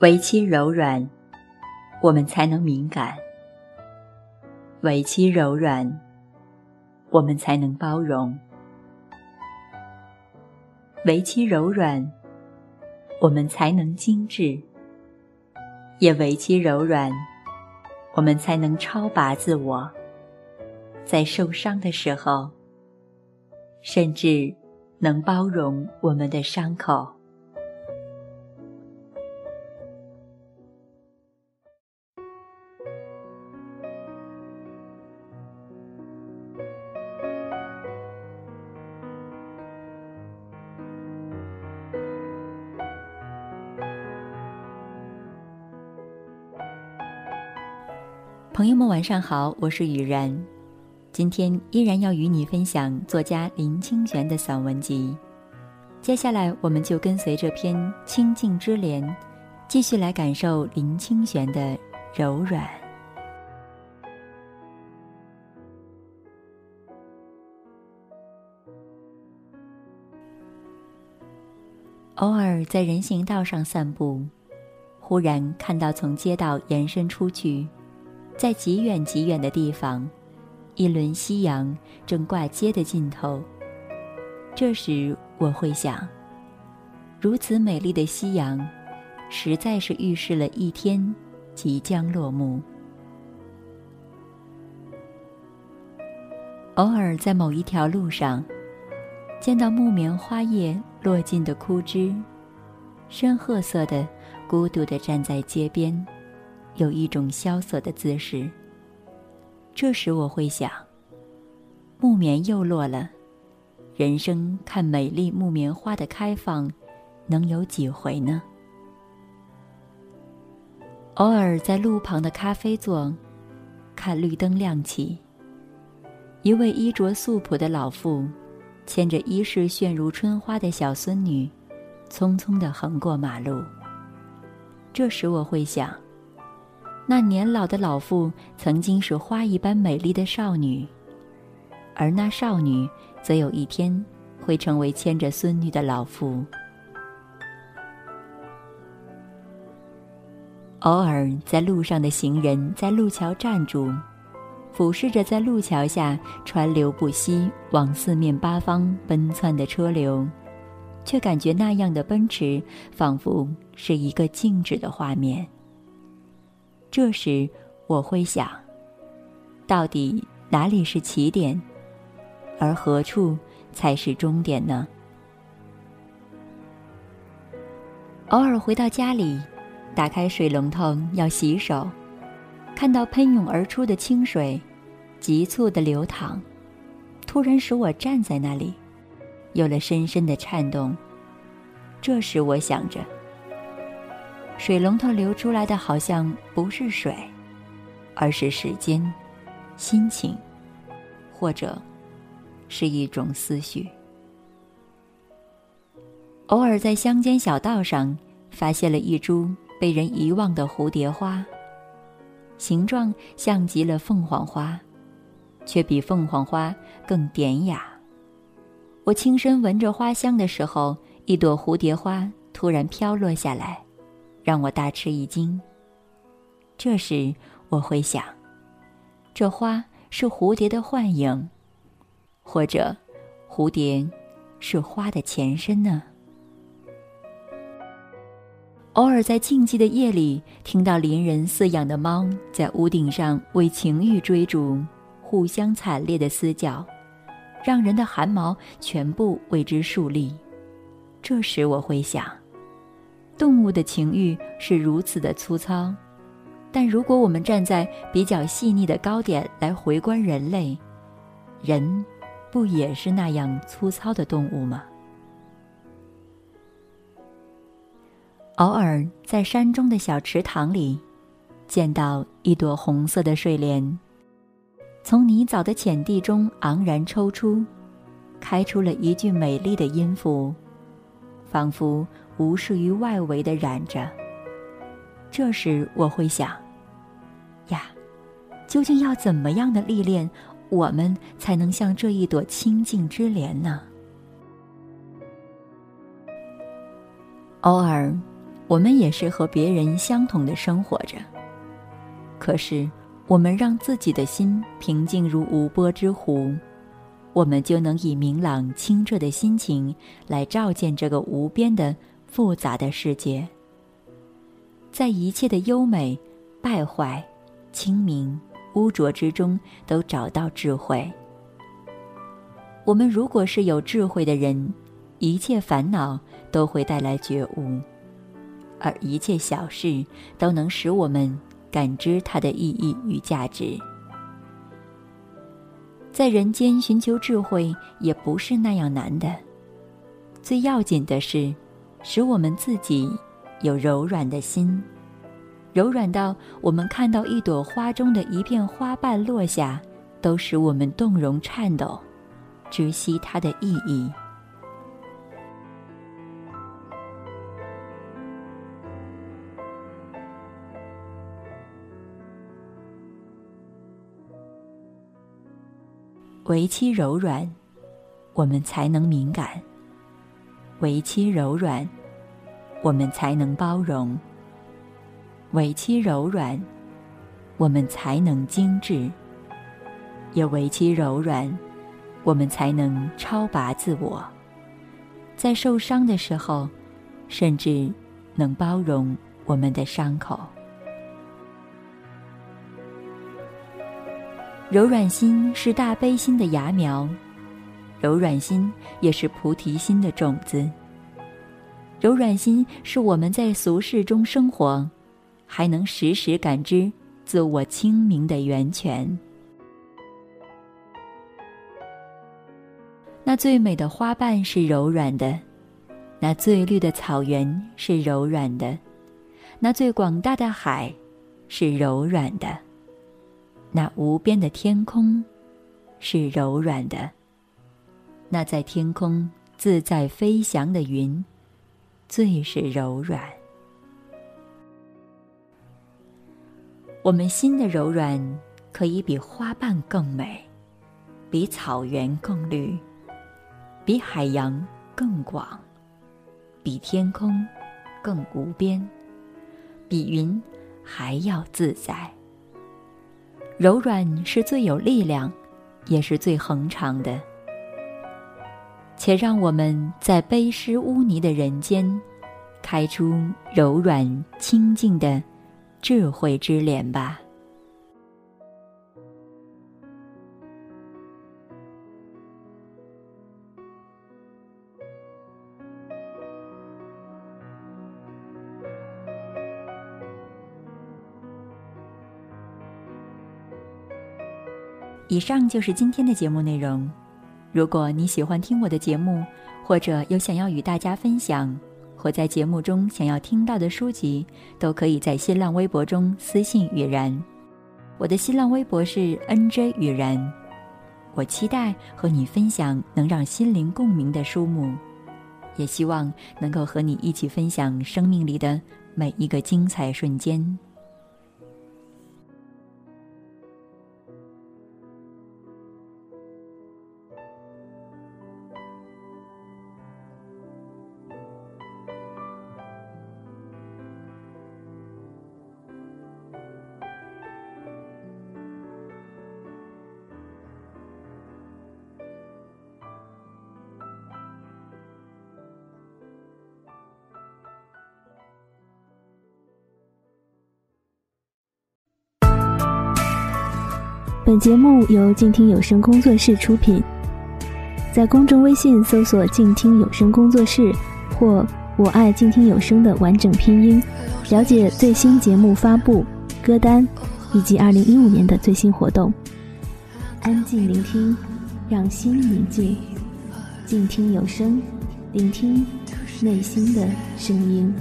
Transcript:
为其柔软，我们才能敏感；为其柔软，我们才能包容；为其柔软，我们才能精致；也为其柔软，我们才能超拔自我。在受伤的时候，甚至能包容我们的伤口。朋友们，晚上好，我是雨然。今天依然要与你分享作家林清玄的散文集。接下来，我们就跟随这篇《清净之莲》，继续来感受林清玄的柔软。偶尔在人行道上散步，忽然看到从街道延伸出去。在极远极远的地方，一轮夕阳正挂街的尽头。这时我会想，如此美丽的夕阳，实在是预示了一天即将落幕。偶尔在某一条路上，见到木棉花叶落尽的枯枝，深褐色的，孤独的站在街边。有一种萧瑟的姿势。这时我会想：木棉又落了，人生看美丽木棉花的开放，能有几回呢？偶尔在路旁的咖啡座，看绿灯亮起，一位衣着素朴的老妇，牵着衣饰炫如春花的小孙女，匆匆的横过马路。这时我会想。那年老的老妇曾经是花一般美丽的少女，而那少女则有一天会成为牵着孙女的老妇。偶尔在路上的行人在路桥站住，俯视着在路桥下川流不息、往四面八方奔窜的车流，却感觉那样的奔驰仿佛是一个静止的画面。这时，我会想：到底哪里是起点，而何处才是终点呢？偶尔回到家里，打开水龙头要洗手，看到喷涌而出的清水，急促的流淌，突然使我站在那里，有了深深的颤动。这时，我想着。水龙头流出来的好像不是水，而是时间、心情，或者是一种思绪。偶尔在乡间小道上发现了一株被人遗忘的蝴蝶花，形状像极了凤凰花，却比凤凰花更典雅。我轻身闻着花香的时候，一朵蝴蝶花突然飘落下来。让我大吃一惊。这时我会想，这花是蝴蝶的幻影，或者蝴蝶是花的前身呢？偶尔在静寂的夜里，听到邻人饲养的猫在屋顶上为情欲追逐，互相惨烈的嘶叫，让人的汗毛全部为之竖立。这时我会想。动物的情欲是如此的粗糙，但如果我们站在比较细腻的高点来回观人类，人不也是那样粗糙的动物吗？偶尔在山中的小池塘里，见到一朵红色的睡莲，从泥沼的浅地中昂然抽出，开出了一句美丽的音符，仿佛。无视于外围的染着。这时我会想：呀，究竟要怎么样的历练，我们才能像这一朵清净之莲呢？偶尔，我们也是和别人相同的生活着。可是，我们让自己的心平静如无波之湖，我们就能以明朗清澈的心情来照见这个无边的复杂的世界。在一切的优美、败坏、清明、污浊之中，都找到智慧。我们如果是有智慧的人，一切烦恼都会带来觉悟，而一切小事都能使我们感知它的意义与价值。在人间寻求智慧也不是那样难的，最要紧的是，使我们自己。有柔软的心，柔软到我们看到一朵花中的一片花瓣落下，都使我们动容颤抖，知悉它的意义。为其柔软，我们才能敏感；为其柔软。我们才能包容，为其柔软；我们才能精致，也为其柔软，我们才能超拔自我。在受伤的时候，甚至能包容我们的伤口。柔软心是大悲心的芽苗，柔软心也是菩提心的种子。柔软心是我们在俗世中生活，还能时时感知自我清明的源泉。那最美的花瓣是柔软的，那最绿的草原是柔软的，那最广大的海是柔软的，那无边的天空是柔软的，那在天空自在飞翔的云。最是柔软，我们心的柔软可以比花瓣更美，比草原更绿，比海洋更广，比天空更无边，比云还要自在。柔软是最有力量，也是最恒长的。且让我们在悲湿污泥的人间，开出柔软清净的智慧之莲吧。以上就是今天的节目内容。如果你喜欢听我的节目，或者有想要与大家分享，或在节目中想要听到的书籍，都可以在新浪微博中私信雨然。我的新浪微博是 NJ 雨然。我期待和你分享能让心灵共鸣的书目，也希望能够和你一起分享生命里的每一个精彩瞬间。本节目由静听有声工作室出品，在公众微信搜索“静听有声工作室”或“我爱静听有声”的完整拼音，了解最新节目发布、歌单以及二零一五年的最新活动。安静聆听，让心宁静，静听有声，聆听内心的声音。